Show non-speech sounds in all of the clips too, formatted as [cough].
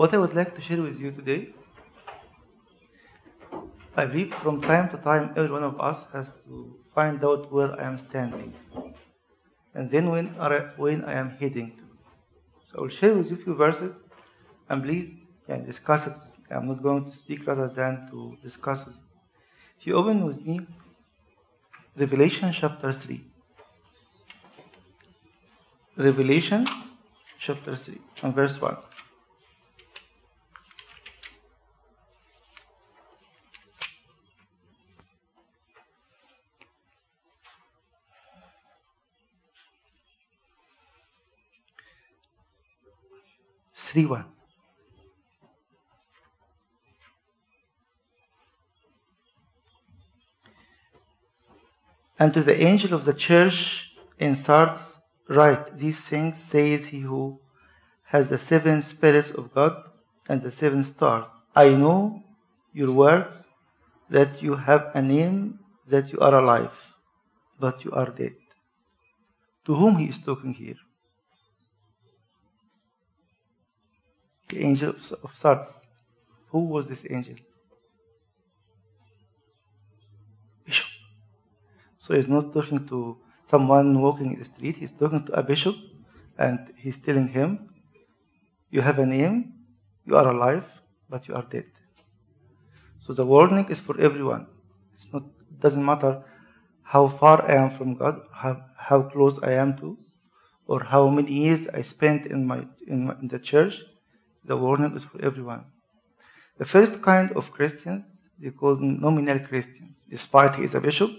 What I would like to share with you today, I believe from time to time every one of us has to find out where I am standing. And then when I, when I am heading to. So I will share with you a few verses and please can discuss it. I'm not going to speak rather than to discuss it. If you open with me, Revelation chapter 3. Revelation chapter 3 and verse 1. One. And to the angel of the church in Sardis, write these things says he who has the seven spirits of God and the seven stars. I know your works, that you have a name, that you are alive, but you are dead. To whom he is talking here? The angel of Sardis. Who was this angel? Bishop. So he's not talking to someone walking in the street, he's talking to a bishop and he's telling him, You have a name, you are alive, but you are dead. So the warning is for everyone. It's not doesn't matter how far I am from God, how, how close I am to, or how many years I spent in my in, my, in the church. The warning is for everyone. The first kind of Christians, they call nominal Christians. Despite he is a bishop,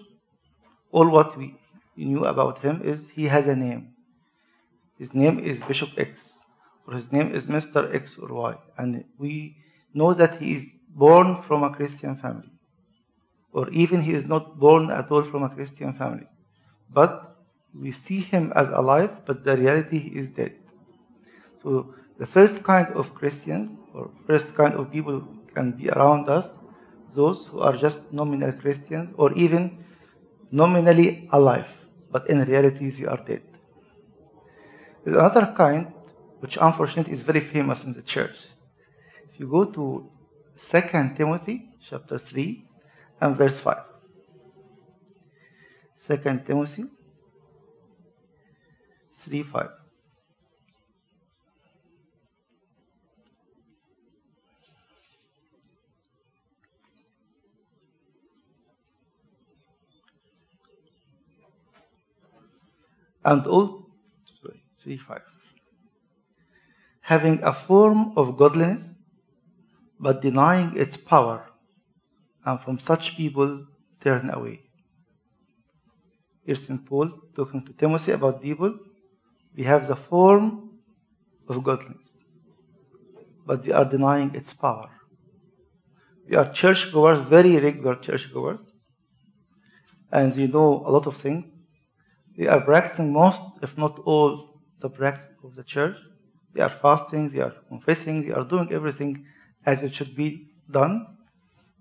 all what we knew about him is he has a name. His name is Bishop X, or his name is Mr. X or Y. And we know that he is born from a Christian family. Or even he is not born at all from a Christian family. But we see him as alive, but the reality he is dead. So the first kind of Christians, or first kind of people can be around us, those who are just nominal Christians, or even nominally alive, but in reality they are dead. There's another kind, which unfortunately is very famous in the church. If you go to 2 Timothy chapter 3 and verse 5. 2 Timothy 3 5. And all sorry, three five. Having a form of godliness, but denying its power, and from such people turn away. Here St. Paul talking to Timothy about people, they have the form of godliness, but they are denying its power. They are churchgoers, very regular churchgoers, and they know a lot of things, they are practicing most, if not all, the practice of the church. They are fasting, they are confessing, they are doing everything as it should be done.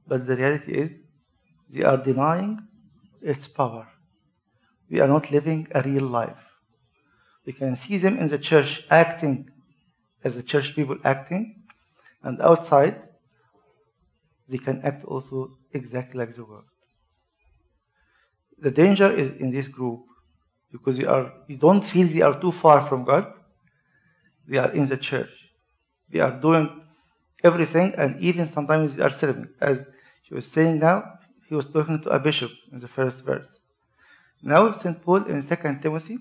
But the reality is, they are denying its power. They are not living a real life. We can see them in the church acting as the church people acting, and outside, they can act also exactly like the world. The danger is in this group because you are you don't feel they are too far from God. They are in the church. They are doing everything and even sometimes they are serving. As she was saying now, he was talking to a bishop in the first verse. Now St. Paul in 2 Timothy,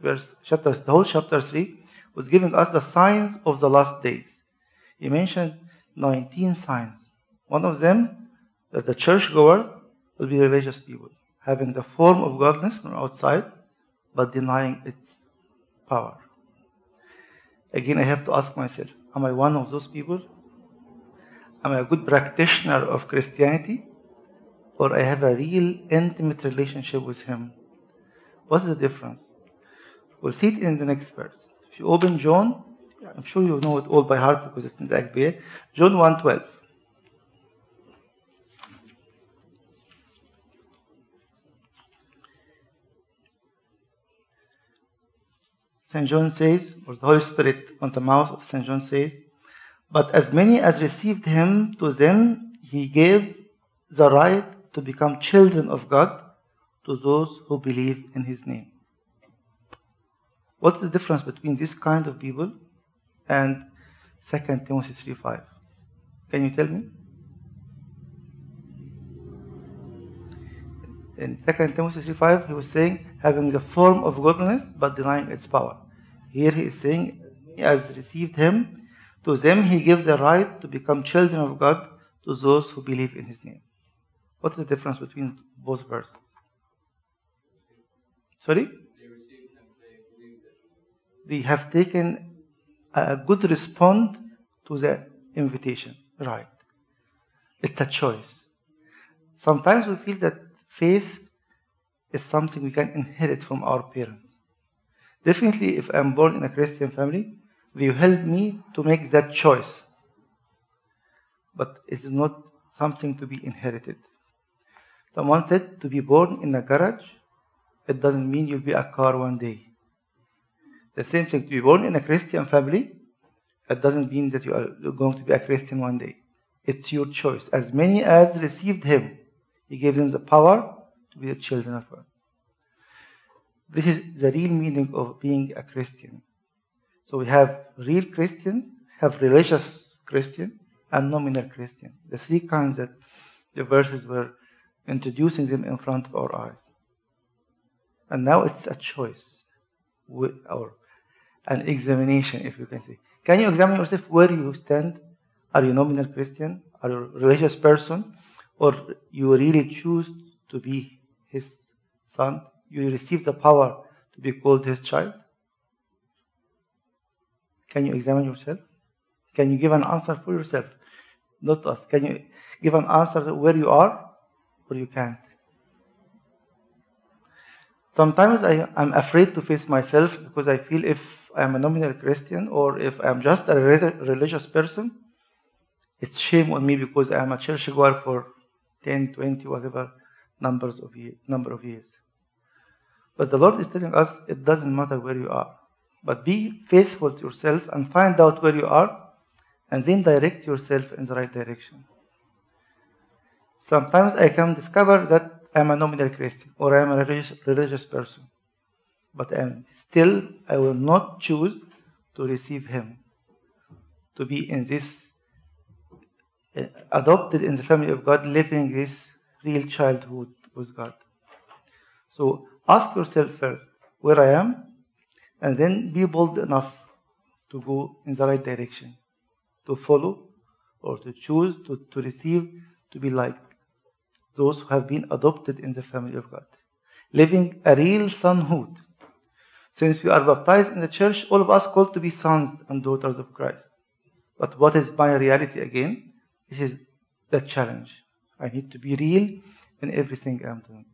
verse chapter the whole chapter 3, was giving us the signs of the last days. He mentioned 19 signs. One of them that the churchgoer will be religious people having the form of godliness from outside, but denying its power. Again, I have to ask myself Am I one of those people? Am I a good practitioner of Christianity? Or I have a real intimate relationship with Him? What is the difference? We'll see it in the next verse. If you open John, I'm sure you know it all by heart because it's in the Agpeya. John 1.12. St. John says, or the Holy Spirit on the mouth of St. John says, But as many as received him, to them he gave the right to become children of God to those who believe in his name. What's the difference between this kind of people and 2 Timothy 3.5? Can you tell me? In 2 Timothy 3.5, he was saying, having the form of godliness, but denying its power. Here he is saying, as received him, to them he gives the right to become children of God to those who believe in his name. What's the difference between both verses? Sorry? They have taken a good response to the invitation. Right. It's a choice. Sometimes we feel that faith is something we can inherit from our parents. Definitely, if I'm born in a Christian family, they help me to make that choice. But it is not something to be inherited. Someone said to be born in a garage, it doesn't mean you'll be a car one day. The same thing, to be born in a Christian family, it doesn't mean that you are going to be a Christian one day. It's your choice. As many as received him, he gave them the power to be the children of God. This is the real meaning of being a Christian. So we have real Christian, have religious Christian, and nominal Christian. The three kinds that the verses were introducing them in front of our eyes. And now it's a choice, or an examination, if you can say. Can you examine yourself where you stand? Are you nominal Christian? Are you a religious person? Or you really choose to be his son? You receive the power to be called his child? Can you examine yourself? Can you give an answer for yourself? Not us. Can you give an answer where you are or you can't? Sometimes I, am afraid to face myself because I feel if I'm a nominal Christian or if I'm just a religious person, it's shame on me because I'm a church goer for 10, 20, whatever numbers of year, number of years. But the Lord is telling us it doesn't matter where you are. But be faithful to yourself and find out where you are and then direct yourself in the right direction. Sometimes I can discover that I'm a nominal Christian or I'm a religious, religious person. But I'm still, I will not choose to receive Him, to be in this, uh, adopted in the family of God, living this real childhood with God. So ask yourself first where I am, and then be bold enough to go in the right direction, to follow or to choose to, to receive, to be like those who have been adopted in the family of God, living a real sonhood. Since we are baptized in the church, all of us called to be sons and daughters of Christ. But what is my reality again? It is the challenge. I need to be real in everything I'm doing.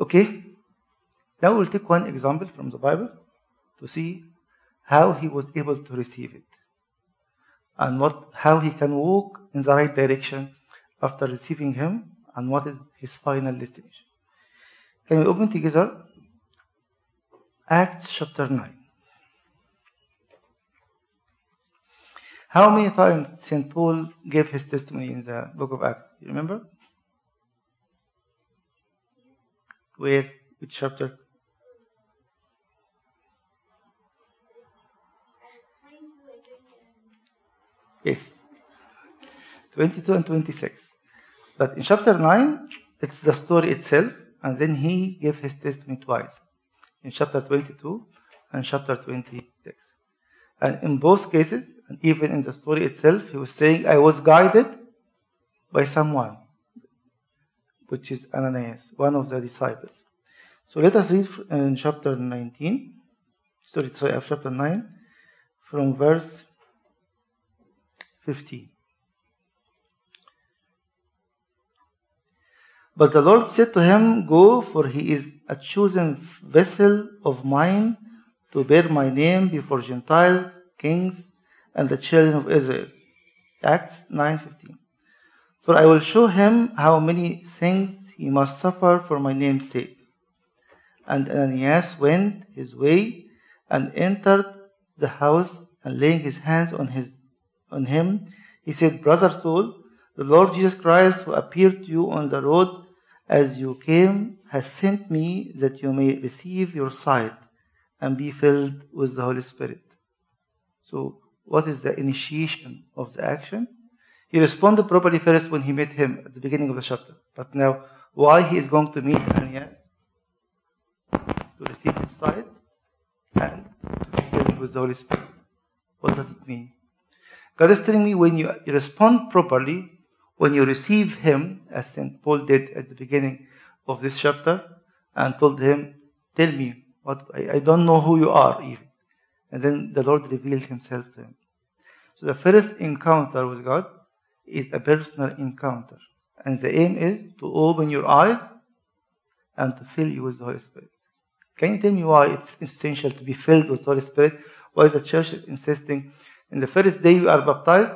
Okay? Now we'll take one example from the Bible to see how he was able to receive it and what, how he can walk in the right direction after receiving him and what is his final destination. Can we open together Acts chapter 9? How many times St. Paul gave his testimony in the book of Acts? You remember? Where? Which chapter? Yes. 22 and 26. But in chapter 9, it's the story itself, and then he gave his testimony twice in chapter 22 and chapter 26. And in both cases, and even in the story itself, he was saying, I was guided by someone, which is Ananias, one of the disciples. So let us read in chapter 19, story, sorry, of uh, chapter 9, from verse 15. But the Lord said to him, Go, for he is a chosen vessel of mine to bear my name before Gentiles, kings, and the children of Israel. Acts 9:15. For I will show him how many things he must suffer for my name's sake. And Ananias went his way and entered the house and laying his hands on, his, on him, he said, Brother Saul, the Lord Jesus Christ, who appeared to you on the road as you came, has sent me that you may receive your sight and be filled with the Holy Spirit. So, what is the initiation of the action? He responded properly first when he met him at the beginning of the chapter. But now, why he is going to meet Ananias? To receive his sight and to be filled with the Holy Spirit. What does it mean? God is telling me when you respond properly, when you receive Him, as St. Paul did at the beginning of this chapter, and told him, Tell me, what I, I don't know who you are even. And then the Lord revealed Himself to him. So the first encounter with God is a personal encounter. And the aim is to open your eyes and to fill you with the Holy Spirit. Can you tell me why it's essential to be filled with the Holy Spirit? Why is the church is insisting in the first day you are baptized,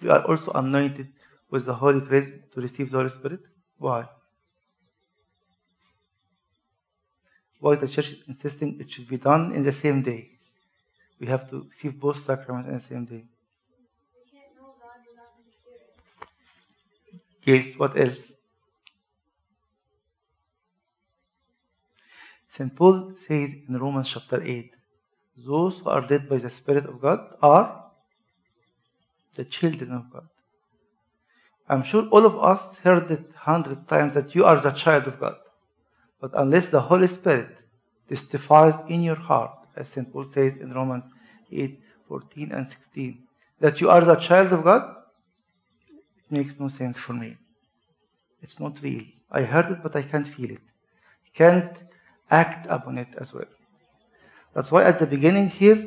you are also anointed with the Holy Grace to receive the Holy Spirit? Why? Why the church is insisting it should be done in the same day? We have to receive both sacraments in the same day. We can't know God without the Spirit. Yes, what else? St. Paul says in Romans chapter 8 those who are led by the Spirit of God are the children of God. I'm sure all of us heard it hundred times that you are the child of God. But unless the Holy Spirit testifies in your heart, as St. Paul says in Romans 8 14 and 16, that you are the child of God, makes no sense for me. It's not real. I heard it, but I can't feel it. Can't act upon it as well. That's why at the beginning here,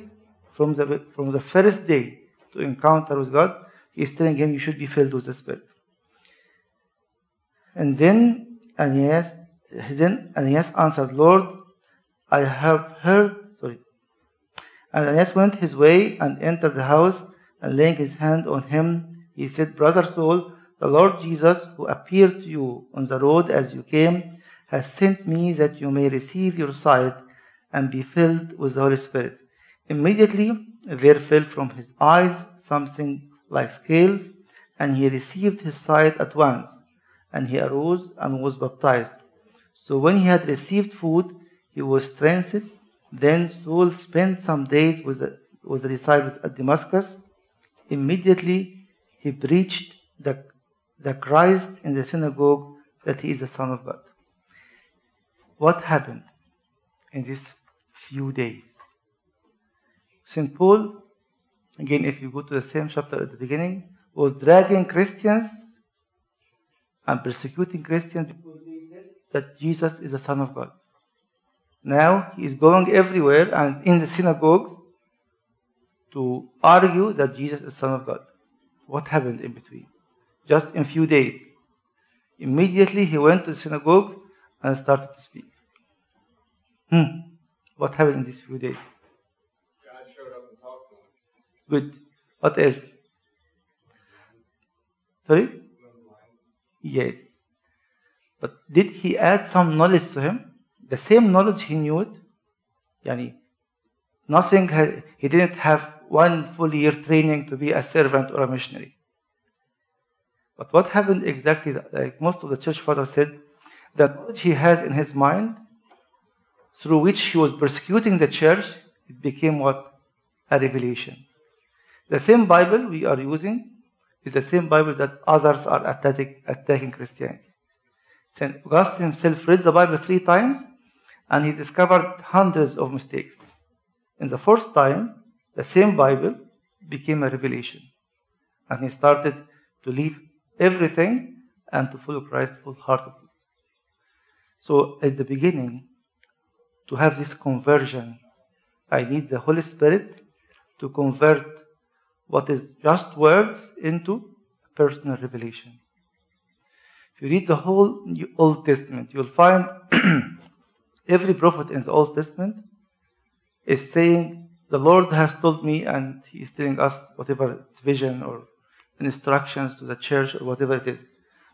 from the, from the first day to encounter with God, he is telling him you should be filled with the Spirit. And then Aeneas, then Aeneas answered, Lord, I have heard, sorry. And Aeneas went his way and entered the house, and laying his hand on him, he said, Brother Saul, the Lord Jesus, who appeared to you on the road as you came, has sent me that you may receive your sight and be filled with the Holy Spirit. Immediately there fell from his eyes something like scales, and he received his sight at once, and he arose and was baptized. So when he had received food, he was strengthened. Then Saul spent some days with the, with the disciples at Damascus. Immediately he preached the, the Christ in the synagogue that he is the Son of God. What happened in these few days? St. Paul, again, if you go to the same chapter at the beginning, was dragging Christians and persecuting Christians because they said that Jesus is the Son of God. Now he is going everywhere and in the synagogues to argue that Jesus is the Son of God. What happened in between? Just in few days. Immediately he went to the synagogue and started to speak. Hmm. What happened in these few days? God showed up and talked to him. Good. What else? Sorry? Yes. But did he add some knowledge to him? The same knowledge he knew it? Yani, nothing, he didn't have one full year training to be a servant or a missionary. But what happened exactly, like most of the church fathers said, the knowledge he has in his mind, through which he was persecuting the church, it became what? A revelation. The same Bible we are using is the same Bible that others are attacking, attacking Christianity. St. Augustine himself read the Bible three times and he discovered hundreds of mistakes. In the first time, the same Bible became a revelation. And he started to leave everything and to follow Christ wholeheartedly. So, at the beginning, to have this conversion, I need the Holy Spirit to convert what is just words into personal revelation. If you read the whole New- Old Testament, you'll find [clears throat] every prophet in the Old Testament is saying, The Lord has told me, and He is telling us whatever it's vision or instructions to the church or whatever it is.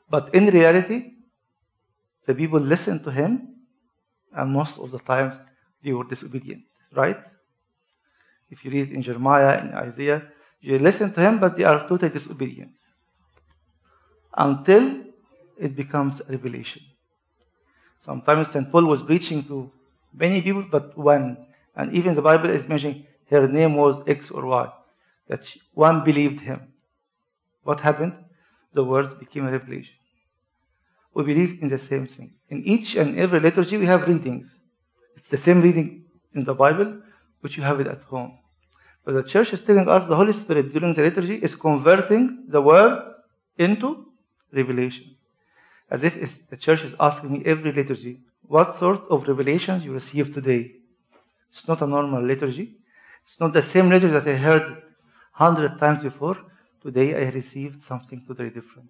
But in reality, the people listened to Him, and most of the times they were disobedient, right? If you read in Jeremiah and Isaiah, you listen to him, but they are totally disobedient. Until it becomes a revelation. Sometimes St. Paul was preaching to many people, but one. And even the Bible is mentioning her name was X or Y. That she- one believed him. What happened? The words became a revelation. We believe in the same thing. In each and every liturgy, we have readings. It's the same reading in the Bible, which you have it at home. But the church is telling us the Holy Spirit during the liturgy is converting the words into revelation. As if the church is asking me every liturgy, what sort of revelations you receive today? It's not a normal liturgy. It's not the same liturgy that I heard hundred times before. Today I received something totally different.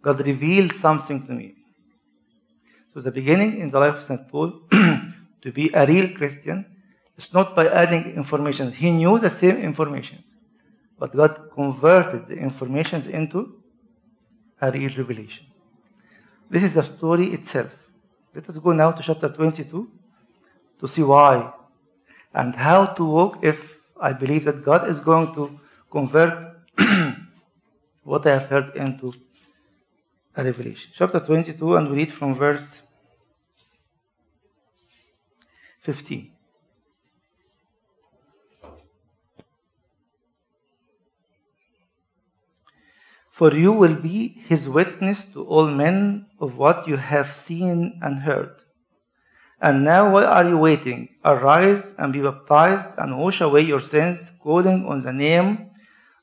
God revealed something to me. So the beginning in the life of St. Paul [clears throat] to be a real Christian is not by adding information. He knew the same informations, but God converted the informations into a real revelation. This is the story itself. Let us go now to chapter 22 to see why and how to walk if I believe that God is going to convert [clears throat] what I have heard into a revelation. Chapter 22, and we read from verse 15. For you will be his witness to all men of what you have seen and heard. And now why are you waiting? Arise and be baptized and wash away your sins, calling on the name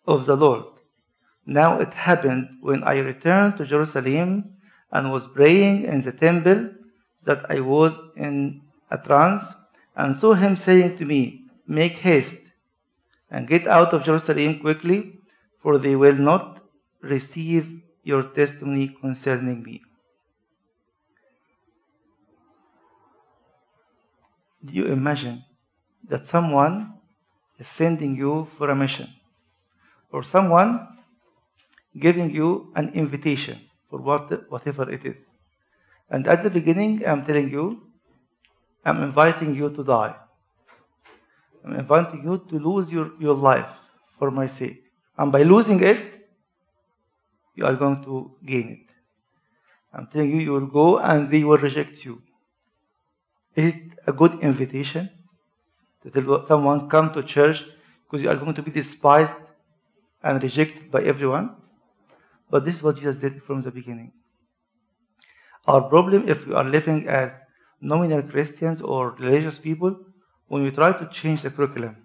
of the Lord. Now it happened when I returned to Jerusalem and was praying in the temple that I was in a trance and saw him saying to me, Make haste and get out of Jerusalem quickly, for they will not receive your testimony concerning me. Do you imagine that someone is sending you for a mission? Or someone giving you an invitation for what, whatever it is. And at the beginning, I'm telling you, I'm inviting you to die. I'm inviting you to lose your, your life for my sake. And by losing it, you are going to gain it. I'm telling you, you will go and they will reject you. Is it a good invitation to tell someone come to church because you are going to be despised and rejected by everyone? But this is what Jesus did from the beginning. Our problem, if we are living as nominal Christians or religious people, when we try to change the curriculum,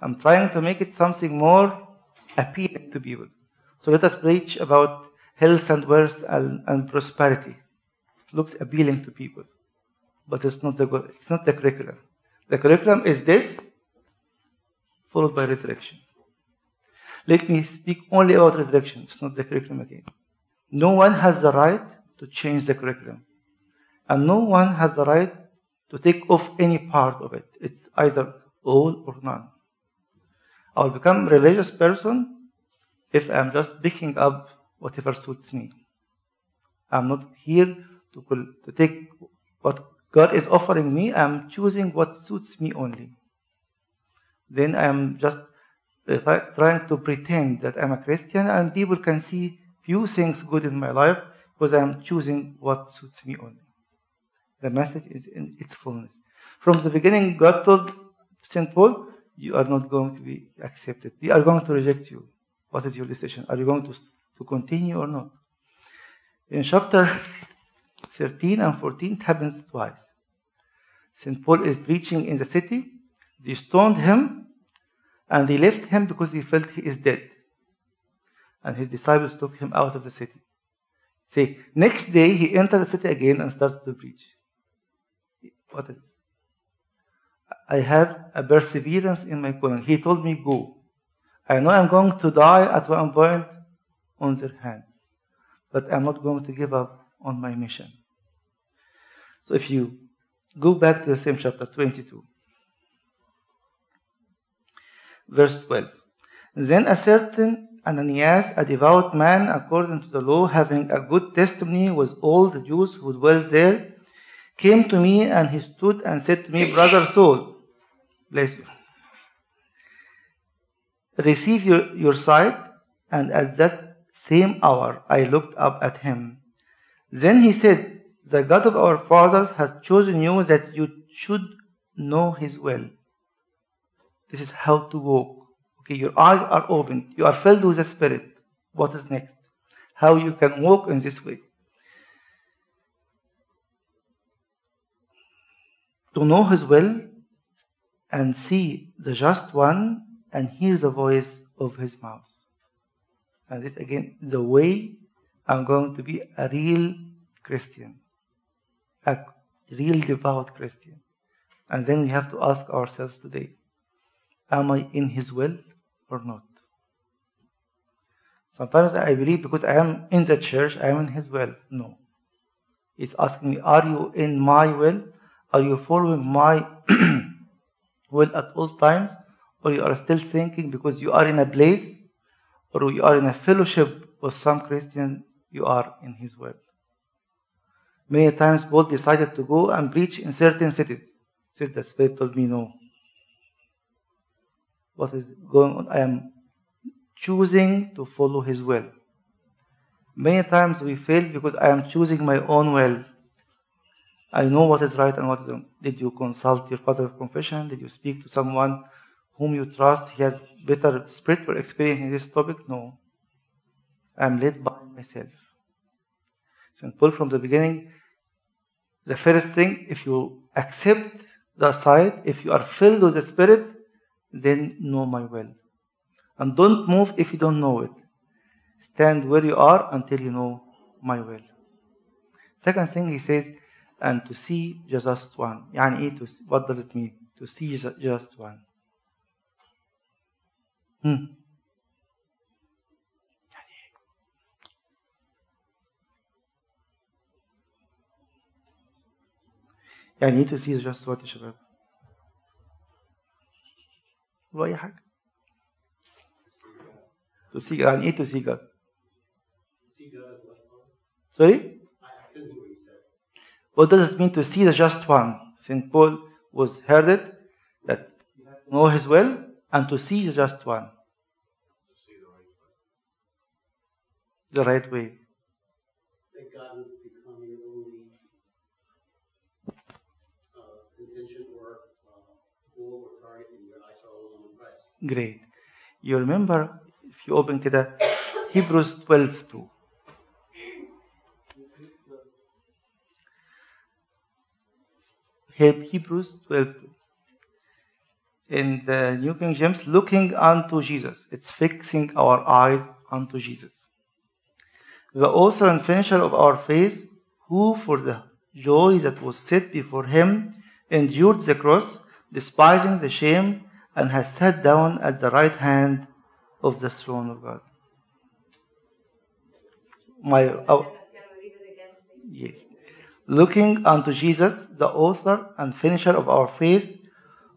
I'm trying to make it something more appealing to people. So let us preach about health and wealth and, and prosperity. It looks appealing to people, but it's not the it's not the curriculum. The curriculum is this, followed by resurrection. Let me speak only about resurrection. It's not the curriculum again. No one has the right to change the curriculum. And no one has the right to take off any part of it. It's either all or none. I'll become a religious person if I'm just picking up whatever suits me. I'm not here to, to take what God is offering me. I'm choosing what suits me only. Then I'm just uh, trying to pretend that I'm a Christian and people can see few things good in my life because I'm choosing what suits me only. The message is in its fullness. From the beginning, God told St. Paul, you are not going to be accepted. They are going to reject you. What is your decision? Are you going to, to continue or not? In chapter 13 and 14, it happens twice. St. Paul is preaching in the city. They stoned him and they left him because they felt he is dead. And his disciples took him out of the city. See, next day he entered the city again and started to preach. What is I have a perseverance in my calling. He told me, Go. I know I'm going to die at one point on their hands, but I'm not going to give up on my mission. So if you go back to the same chapter 22, verse 12. Then a certain Ananias, a devout man according to the law, having a good testimony with all the Jews who dwelt there, came to me and he stood and said to me, Brother Saul, bless you. receive your, your sight. And at that same hour I looked up at him. Then he said, The God of our fathers has chosen you that you should know his will. This is how to walk. Okay, your eyes are opened. You are filled with the Spirit. What is next? How you can walk in this way. To know his will and see the just one and hear the voice of his mouth. And this again, the way I'm going to be a real Christian, a real devout Christian. And then we have to ask ourselves today, am I in his will or not? Sometimes I believe because I am in the church, I am in his will. No. He's asking me, are you in my will? Are you following my [clears throat] will at all times? Or you are still thinking because you are in a place or you are in a fellowship with some Christians, you are in his will. Many times Paul decided to go and preach in certain cities. Said the Spirit told me no. What is going on? I am choosing to follow his will. Many times we fail because I am choosing my own will. I know what is right and what is wrong. Did you consult your father of confession? Did you speak to someone whom you trust? He has better spiritual experience in this topic? No. I am led by myself. St. Paul from the beginning, the first thing, if you accept the sight, if you are filled with the Spirit, then know my will. And don't move if you don't know it. Stand where you are until you know my will. Second thing he says, and to see just one. يعني ايه to see, what does it mean? To see ju- just one. Hmm. يعني ايه to see just what يا شباب؟ قولوا أي حاجة. To see يعني ايه to see God؟ Sorry? What does it mean to see the just one? St. Paul was heard it that you have to know his will and to see the just one. The right way. Great. You remember if you open كده Hebrews 12 2. He- Hebrews 12 2. In the New King James, looking unto Jesus. It's fixing our eyes unto Jesus. The author and finisher of our faith, who for the joy that was set before him endured the cross, despising the shame, and has sat down at the right hand of the throne of God. My, oh, yes. Looking unto Jesus, the author and finisher of our faith,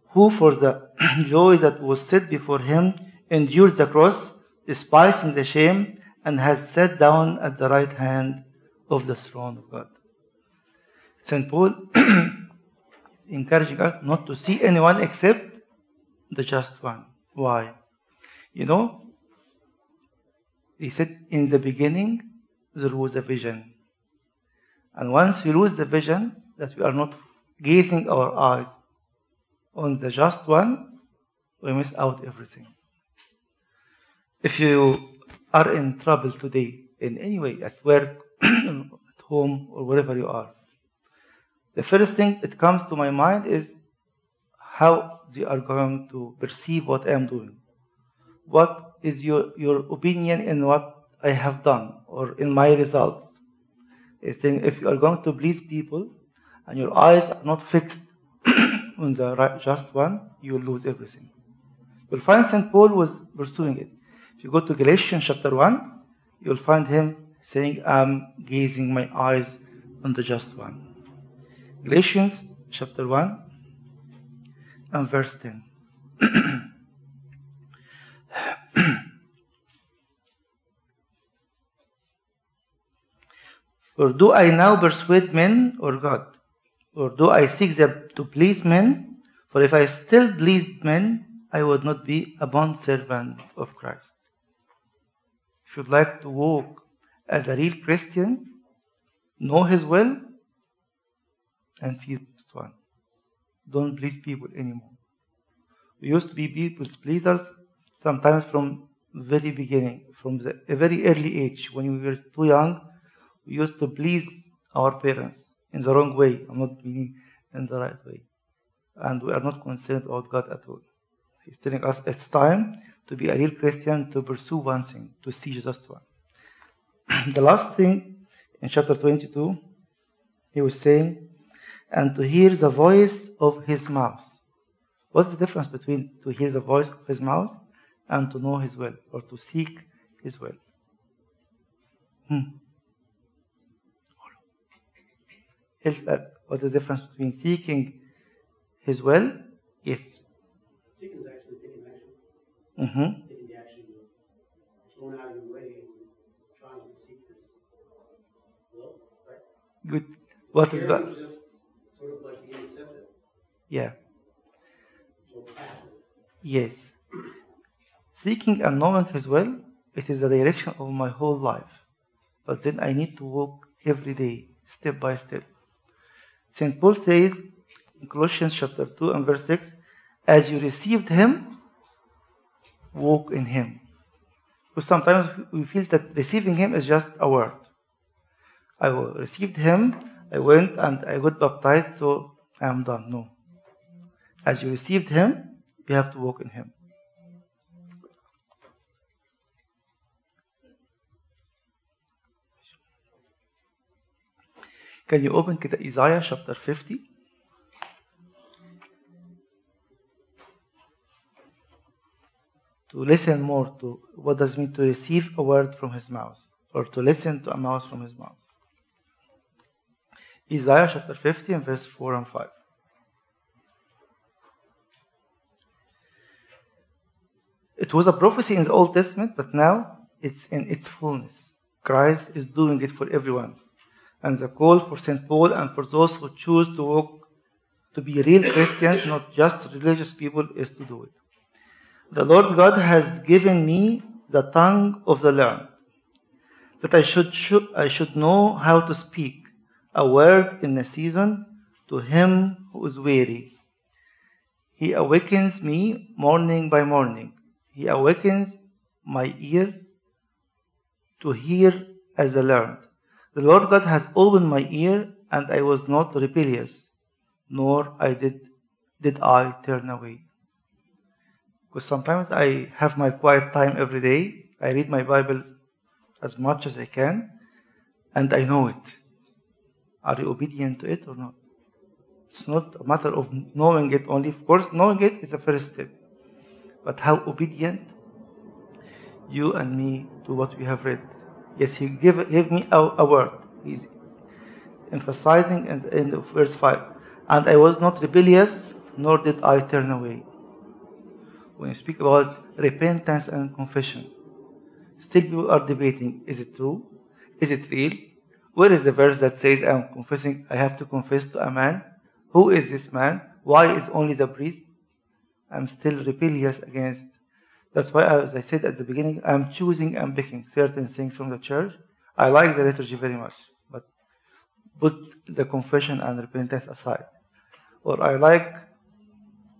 who for the [clears throat] joy that was set before him endured the cross, despising the shame, and has sat down at the right hand of the throne of God. St. Paul [clears throat] is encouraging us not to see anyone except the just one. Why? You know, he said, in the beginning, there was a vision. And once we lose the vision, that we are not gazing our eyes on the just one, we miss out everything. If you are in trouble today, in any way, at work, [clears throat] at home, or wherever you are, the first thing that comes to my mind is how they are going to perceive what I am doing. What is your, your opinion in what I have done or in my results? It's saying if you are going to please people and your eyes are not fixed [clears throat] on the right, just one, you will lose everything. You'll find St. Paul was pursuing it. If you go to Galatians chapter 1, you'll find him saying, I'm gazing my eyes on the just one. Galatians chapter 1 and verse 10. [clears throat] or do I now persuade men or God? Or do I seek them to please men? For if I still pleased men, I would not be a bond servant of Christ. If you'd like to walk as a real Christian, know His will, and see. Don't please people anymore. We used to be people's pleasers sometimes from very beginning, from the a very early age. When we were too young, we used to please our parents in the wrong way. I'm not meaning in the right way. And we are not concerned about God at all. He's telling us it's time to be a real Christian, to pursue one thing, to see just one. [clears throat] the last thing in chapter 22, he was saying, and to hear the voice of his mouth. What's the difference between to hear the voice of his mouth and to know his will or to seek his will? Hmm. Uh, What's the difference between seeking his will? Yes. Seeking is actually taking action. Mm-hmm. Taking the action. of Going out of your way and trying to seek his will, right? Good. What is that? Yeah. Yes. Seeking and knowing His will, it is the direction of my whole life. But then I need to walk every day, step by step. St. Paul says in Colossians chapter 2 and verse 6 As you received Him, walk in Him. Because sometimes we feel that receiving Him is just a word. I received Him, I went and I got baptized, so I am done. No. As you received Him, you have to walk in Him. Can you open to Isaiah chapter 50? To listen more to what does it mean to receive a word from his mouth or to listen to a mouth from his mouth. Isaiah chapter 50 and verse 4 and 5. It was a prophecy in the Old Testament, but now it's in its fullness. Christ is doing it for everyone. And the call for St. Paul and for those who choose to walk to be real Christians, not just religious people, is to do it. The Lord God has given me the tongue of the learned, that I should, should, I should know how to speak a word in a season to him who is weary. He awakens me morning by morning. He awakens my ear to hear as I learned. The Lord God has opened my ear, and I was not rebellious, nor I did did I turn away. Because sometimes I have my quiet time every day. I read my Bible as much as I can, and I know it. Are you obedient to it or not? It's not a matter of knowing it only. Of course, knowing it is the first step. But how obedient you and me to what we have read. Yes, he gave, gave me a, a word. He's emphasizing in, in verse 5. And I was not rebellious, nor did I turn away. When you speak about repentance and confession, still people are debating is it true? Is it real? Where is the verse that says I'm confessing, I have to confess to a man? Who is this man? Why is only the priest? I'm still rebellious against. That's why, as I said at the beginning, I'm choosing and picking certain things from the church. I like the liturgy very much, but put the confession and repentance aside. Or I like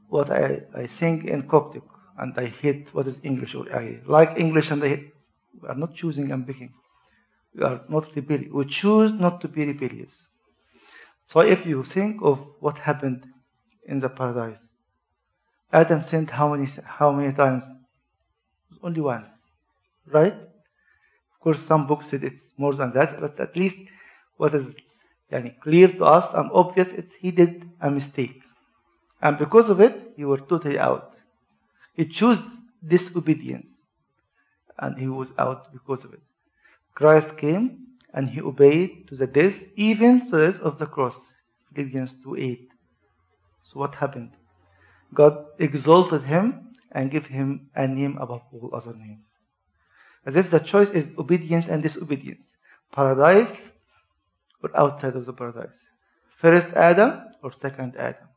what I, I sing in Coptic and I hate what is English, or I like English and I hate. We are not choosing and picking. We are not rebellious. We choose not to be rebellious. So if you think of what happened in the paradise, Adam sinned how many how many times? Only once, right? Of course, some books said it's more than that, but at least what is yani, clear to us and obvious is he did a mistake, and because of it, he were totally out. He chose disobedience, and he was out because of it. Christ came and he obeyed to the death, even to the death of the cross. Philippians 2 8. So what happened? God exalted him and gave him a name above all other names. As if the choice is obedience and disobedience. Paradise or outside of the paradise. First Adam or second Adam.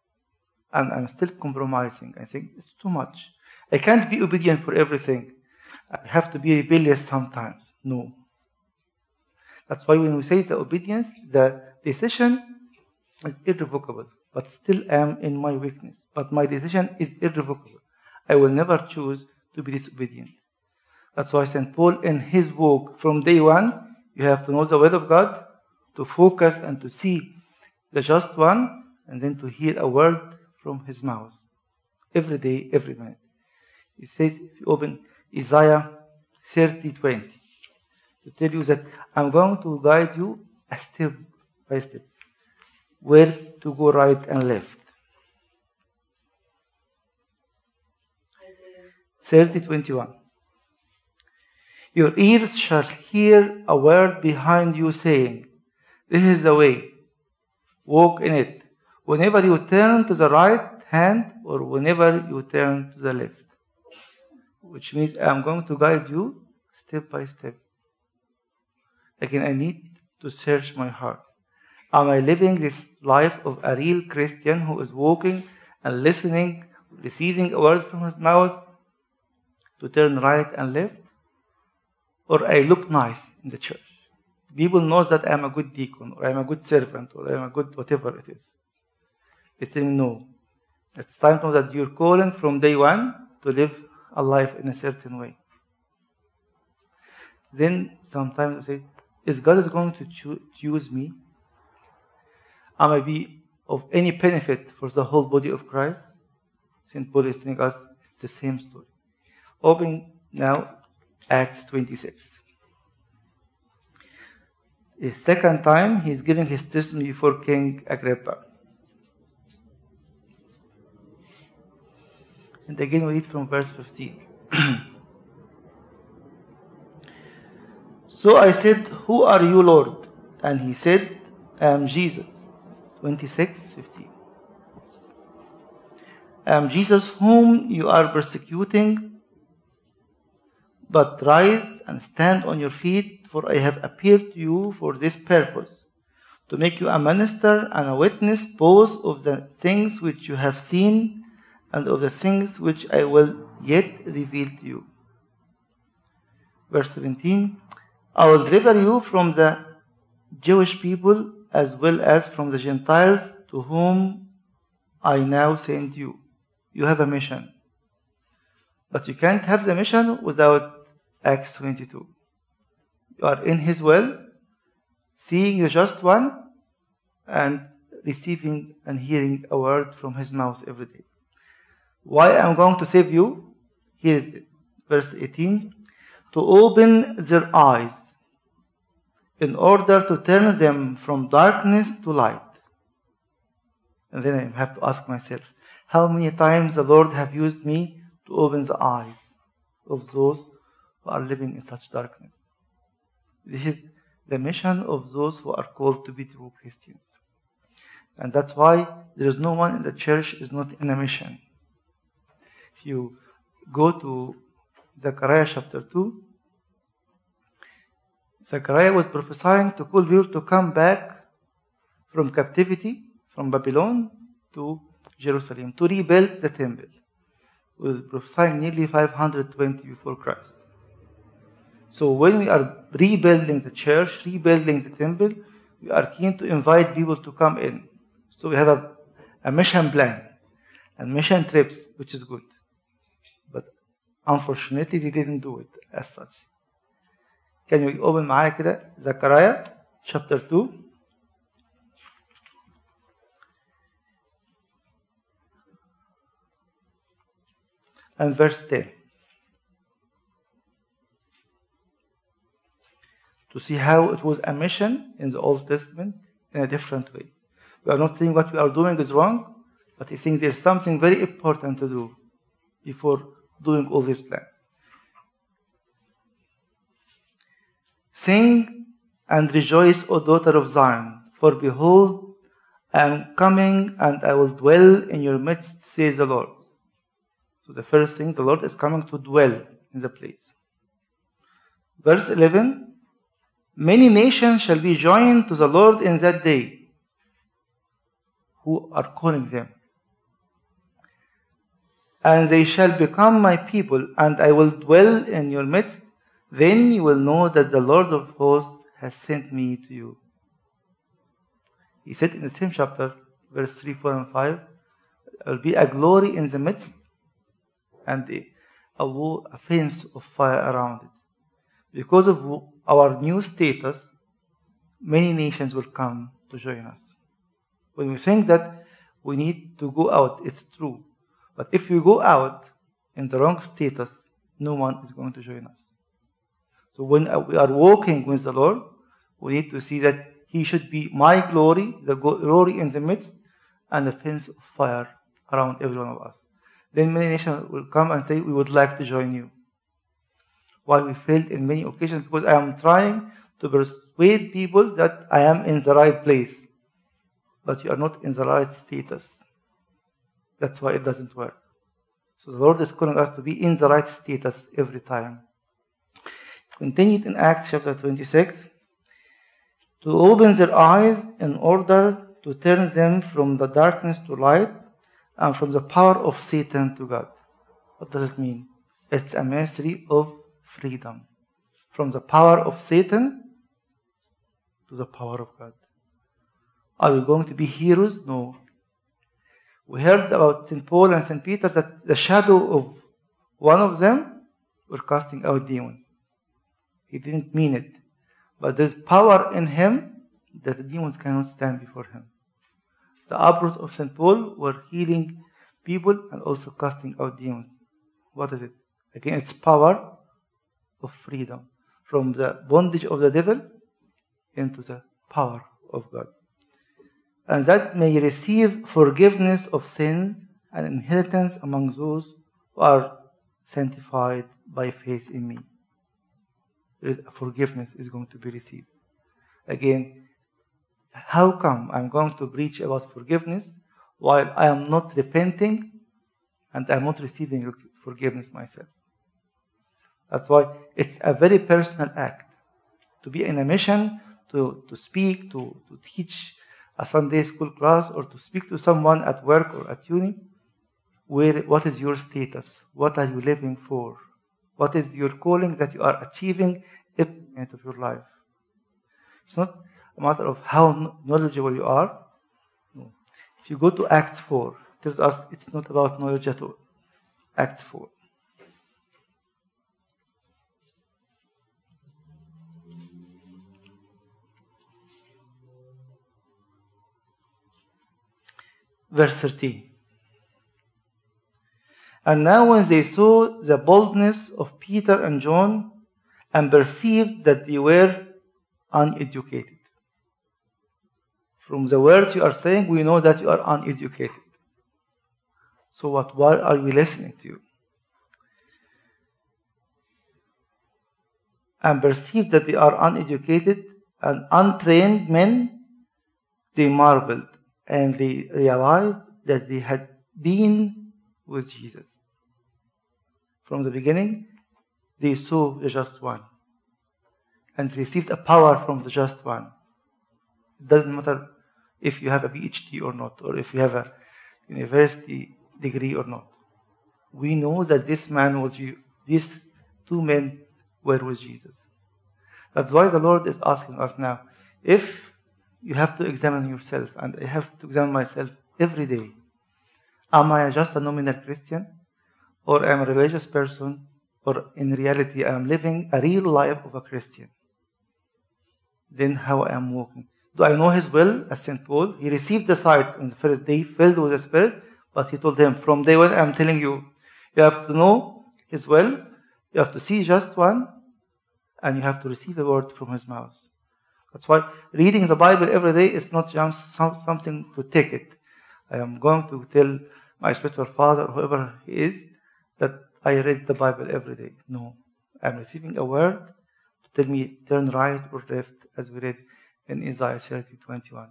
And I'm still compromising. I think it's too much. I can't be obedient for everything. I have to be rebellious sometimes. No. That's why when we say the obedience, the decision is irrevocable, but still am in my weakness. But my decision is irrevocable. I will never choose to be disobedient. That's why St. Paul, in his walk from day one, you have to know the will of God, to focus and to see the just one, and then to hear a word from his mouth. Every day, every minute. He says, if you open Isaiah 30 20, to tell you that I'm going to guide you a step by step, where to go right and left. 30 21. Your ears shall hear a word behind you saying, This is the way, walk in it. Whenever you turn to the right hand or whenever you turn to the left. Which means I'm going to guide you step by step. Again, I need to search my heart. Am I living this life of a real Christian who is walking and listening, receiving a word from his mouth to turn right and left? Or I look nice in the church. People know that I'm a good deacon, or I'm a good servant, or I'm a good whatever it is. They say no. It's time to know that you're calling from day one to live a life in a certain way. Then sometimes you say, is God is going to choo- choose me? Am I be of any benefit for the whole body of Christ? St. Paul is telling us it's the same story. Open now Acts 26. The second time, he's giving his testimony before King Agrippa. And again, we read from verse 15. [clears throat] so I said, Who are you, Lord? And he said, I am Jesus. 26 15. I am um, Jesus whom you are persecuting. But rise and stand on your feet, for I have appeared to you for this purpose, to make you a minister and a witness both of the things which you have seen and of the things which I will yet reveal to you. Verse 17 I will deliver you from the Jewish people as well as from the Gentiles to whom I now send you. You have a mission. But you can't have the mission without Acts 22. You are in His will, seeing the just one, and receiving and hearing a word from His mouth every day. Why I'm going to save you? Here is this. Verse 18. To open their eyes in order to turn them from darkness to light. And then I have to ask myself, how many times the Lord have used me to open the eyes of those who are living in such darkness? This is the mission of those who are called to be true Christians. And that's why there is no one in the church is not in a mission. If you go to Zechariah chapter 2, Zechariah was prophesying to call people to come back from captivity, from Babylon to Jerusalem, to rebuild the temple. He was prophesying nearly 520 before Christ. So when we are rebuilding the church, rebuilding the temple, we are keen to invite people to come in. So we have a, a mission plan and mission trips, which is good. But unfortunately, they didn't do it as such. Can you open معايا كده Zechariah chapter 2 and verse 10 to see how it was a mission in the Old Testament in a different way. We are not saying what we are doing is wrong, but I think there's something very important to do before doing all these plans. Sing and rejoice, O daughter of Zion, for behold, I am coming and I will dwell in your midst, says the Lord. So the first thing, the Lord is coming to dwell in the place. Verse 11 Many nations shall be joined to the Lord in that day. Who are calling them? and they shall become my people, and I will dwell in your midst. Then you will know that the Lord of hosts has sent me to you. He said in the same chapter, verse 3, 4, and 5, there will be a glory in the midst and a, wall, a fence of fire around it. Because of our new status, many nations will come to join us. When we think that we need to go out, it's true. But if we go out in the wrong status, no one is going to join us. So when uh, we are walking with the Lord, we need to see that He should be my glory, the glory in the midst, and the fence of fire around every one of us. Then many nations will come and say, We would like to join you. Why we failed in many occasions? Because I am trying to persuade people that I am in the right place, but you are not in the right status. That's why it doesn't work. So the Lord is calling us to be in the right status every time. Continued in Acts chapter 26 to open their eyes in order to turn them from the darkness to light and from the power of Satan to God. What does it mean? It's a mystery of freedom. From the power of Satan to the power of God. Are we going to be heroes? No. We heard about St. Paul and St. Peter that the shadow of one of them were casting out demons. He didn't mean it. But there's power in him that the demons cannot stand before him. The apples of St. Paul were healing people and also casting out demons. What is it? Again, it's power of freedom from the bondage of the devil into the power of God. And that may receive forgiveness of sins and inheritance among those who are sanctified by faith in me. Forgiveness is going to be received. Again, how come I'm going to preach about forgiveness while I am not repenting and I'm not receiving forgiveness myself? That's why it's a very personal act to be in a mission, to, to speak, to, to teach a Sunday school class, or to speak to someone at work or at uni. Where, what is your status? What are you living for? What is your calling that you are achieving every minute of your life? It's not a matter of how knowledgeable you are. No. If you go to Acts 4, it tells us it's not about knowledge at all. Acts 4. Verse 13. And now, when they saw the boldness of Peter and John and perceived that they were uneducated, from the words you are saying, we know that you are uneducated. So, what? Why are we listening to you? And perceived that they are uneducated and untrained men, they marveled and they realized that they had been with Jesus. From the beginning, they saw the just one and received a power from the just one. It doesn't matter if you have a PhD or not, or if you have a university degree or not. We know that this man was, you these two men were with Jesus. That's why the Lord is asking us now if you have to examine yourself, and I have to examine myself every day. Am I just a nominal Christian? Or am I a religious person? Or in reality, I am living a real life of a Christian? Then how I am walking? Do I know His will, as St. Paul? He received the sight on the first day, filled with the Spirit, but he told him, From day one, I'm telling you, you have to know His will, you have to see just one, and you have to receive a word from His mouth. That's why reading the Bible every day is not just something to take it. I am going to tell my spiritual father, whoever he is, that I read the Bible every day. No. I'm receiving a word to tell me turn right or left, as we read in Isaiah 30 21.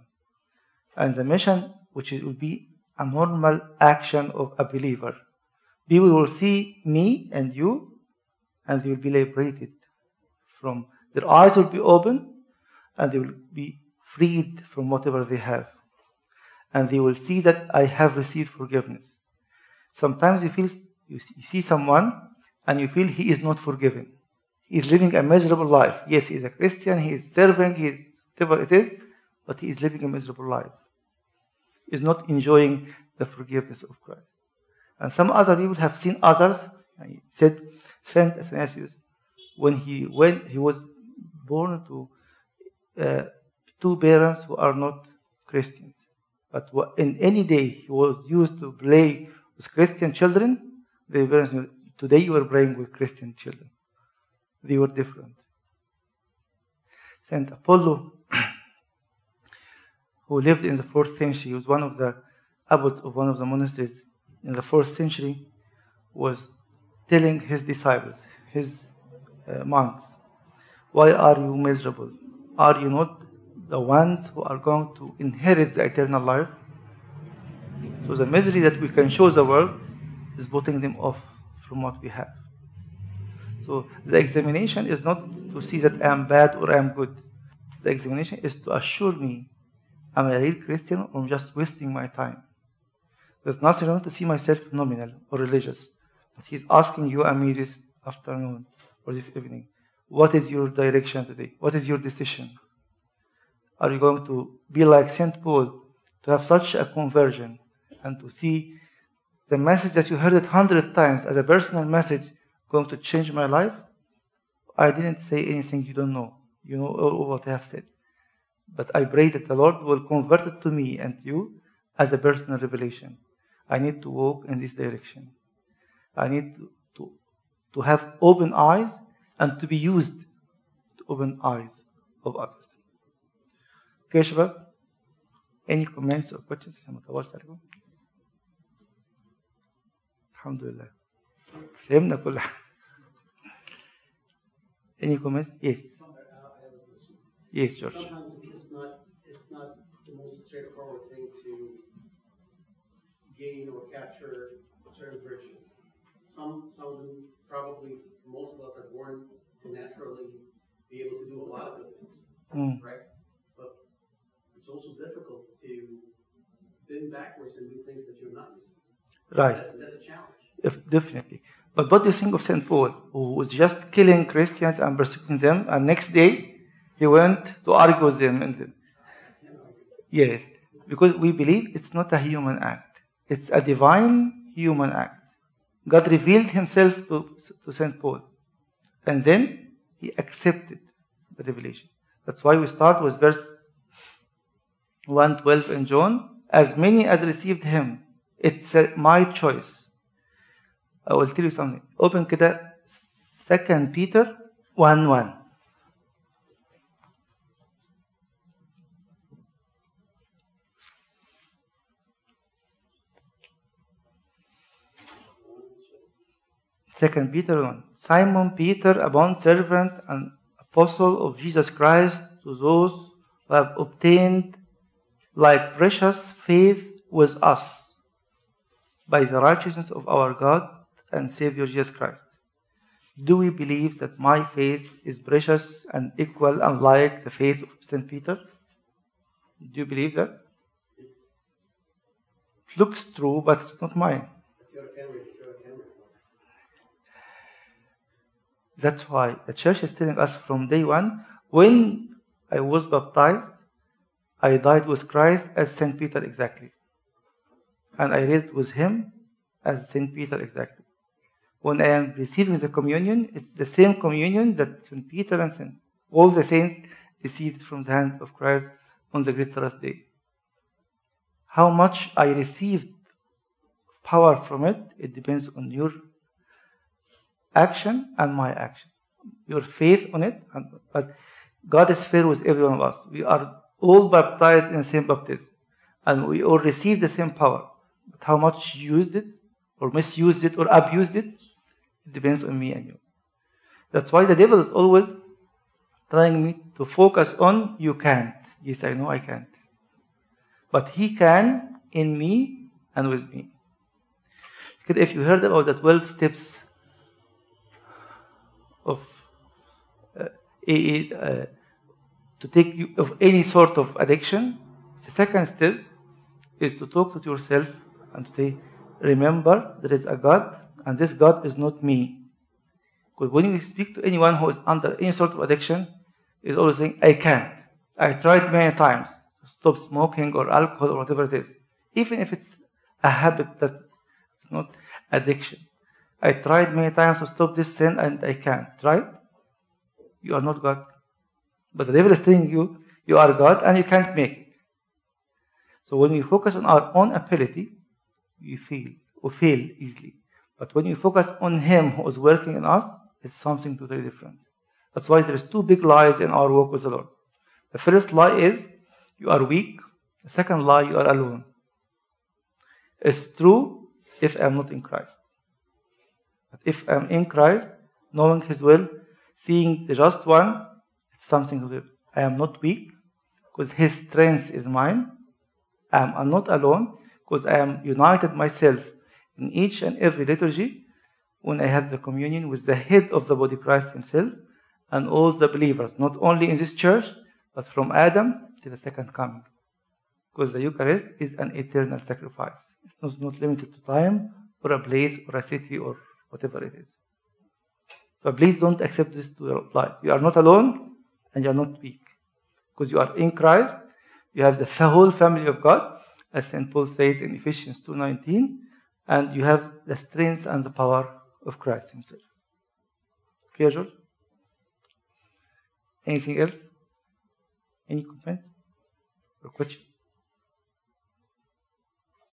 And the mission, which will be a normal action of a believer. People will see me and you, and they will be liberated from their eyes will be open and they will be freed from whatever they have. And they will see that I have received forgiveness. Sometimes you feel you see- someone and you feel he is not forgiven. He is living a miserable life. Yes, he is a Christian, he is serving, he is whatever it is, but he is living a miserable life. He is not enjoying the forgiveness of Christ. And some other people have seen others. He said Saint Athanasius, when he when he was born to uh, two parents who are not Christians, but in any day he was used to play with Christian children. The parents knew, today you are playing with Christian children. They were different. Saint Apollo, [clears throat] who lived in the fourth century, was one of the abbots of one of the monasteries in the fourth century, was telling his disciples, his uh, monks, why are you miserable? Are you not the ones who are going to inherit the eternal life? So the misery that we can show the world is putting them off from what we have. So the examination is not to see that I am bad or I am good. The examination is to assure me am I a real Christian or I'm just wasting my time. There's nothing wrong to see myself nominal or religious. But he's asking you and me this afternoon or this evening, what is your direction today? What is your decision? Are you going to be like St. Paul, to have such a conversion and to see the message that you heard it hundred times as a personal message going to change my life? I didn't say anything you don't know. You know all what I have said. But I pray that the Lord will convert it to me and you as a personal revelation. I need to walk in this direction. I need to, to, to have open eyes and to be used to open eyes of others. Keshav, any comments or questions? Alhamdulillah. Same Nakula. Any comments? Yes. George. Sometimes it's not, it's not the most straightforward thing to gain or capture certain virtues. Some, of them probably, most of us are born to naturally be able to do a lot of good things, mm. right? Bend backwards and do things that you're not used to. Right. That- That's a challenge. If, definitely. But what do you think of St. Paul, who was just killing Christians and persecuting them, and next day he went to argue with them? And then, yes, because we believe it's not a human act, it's a divine human act. God revealed himself to, to St. Paul, and then he accepted the revelation. That's why we start with verse 112 in John As many as received him, it's uh, my choice. I will tell you something. Open كده 2 Peter 1 1. Second Peter 1. Simon Peter, a bond servant and apostle of Jesus Christ, to those who have obtained like precious faith with us by the righteousness of our God and Savior Jesus Christ. Do we believe that my faith is precious and equal and like the faith of St. Peter? Do you believe that? It's, It looks true, but it's not mine. if you're a camera, if you're a camera. That's why the church is telling us from day one when I was baptized, I died with Christ as St. Peter exactly. And I raised with him as St. Peter exactly. When I am receiving the communion, it's the same communion that St. Peter and St. all the saints received from the hand of Christ on the great Sabbath day. How much I received power from it, it depends on your action and my action. Your faith on it, and, but God is fair with every one of us. We are all baptized in the same baptism, and we all receive the same power. But how much you used it, or misused it, or abused it, it depends on me and you. That's why the devil is always trying me to focus on you can't. Yes, I know I can't. But he can in me and with me. Because if you heard about the 12 steps of uh, uh, to take you of any sort of addiction, the second step is to talk to yourself and say, remember there is a God, and this God is not me. Because when you speak to anyone who is under any sort of addiction, is always saying, I can't. I tried many times to stop smoking or alcohol or whatever it is. Even if it's a habit that is not addiction. I tried many times to stop this sin and I can't. Right? You are not God. But the devil is telling you, you are God and you can't make it. So when we focus on our own ability, we fail or fail easily. But when we focus on Him who is working in us, it's something totally different. That's why there's two big lies in our walk with the Lord. The first lie is you are weak. The second lie, you are alone. It's true if I'm not in Christ. But if I'm in Christ, knowing His will, seeing the just one, something. I am not weak because His strength is mine. I am not alone because I am united myself in each and every liturgy when I have the communion with the head of the body, Christ Himself, and all the believers, not only in this church, but from Adam to the second coming. Because the Eucharist is an eternal sacrifice. It's not limited to time or a place or a city or whatever it is. So please don't accept this to your life. You are not alone and you are not weak. Because you are in Christ, you have the whole family of God, as St. Paul says in Ephesians 2.19, and you have the strength and the power of Christ himself. Clear, George? Anything else? Any comments or questions?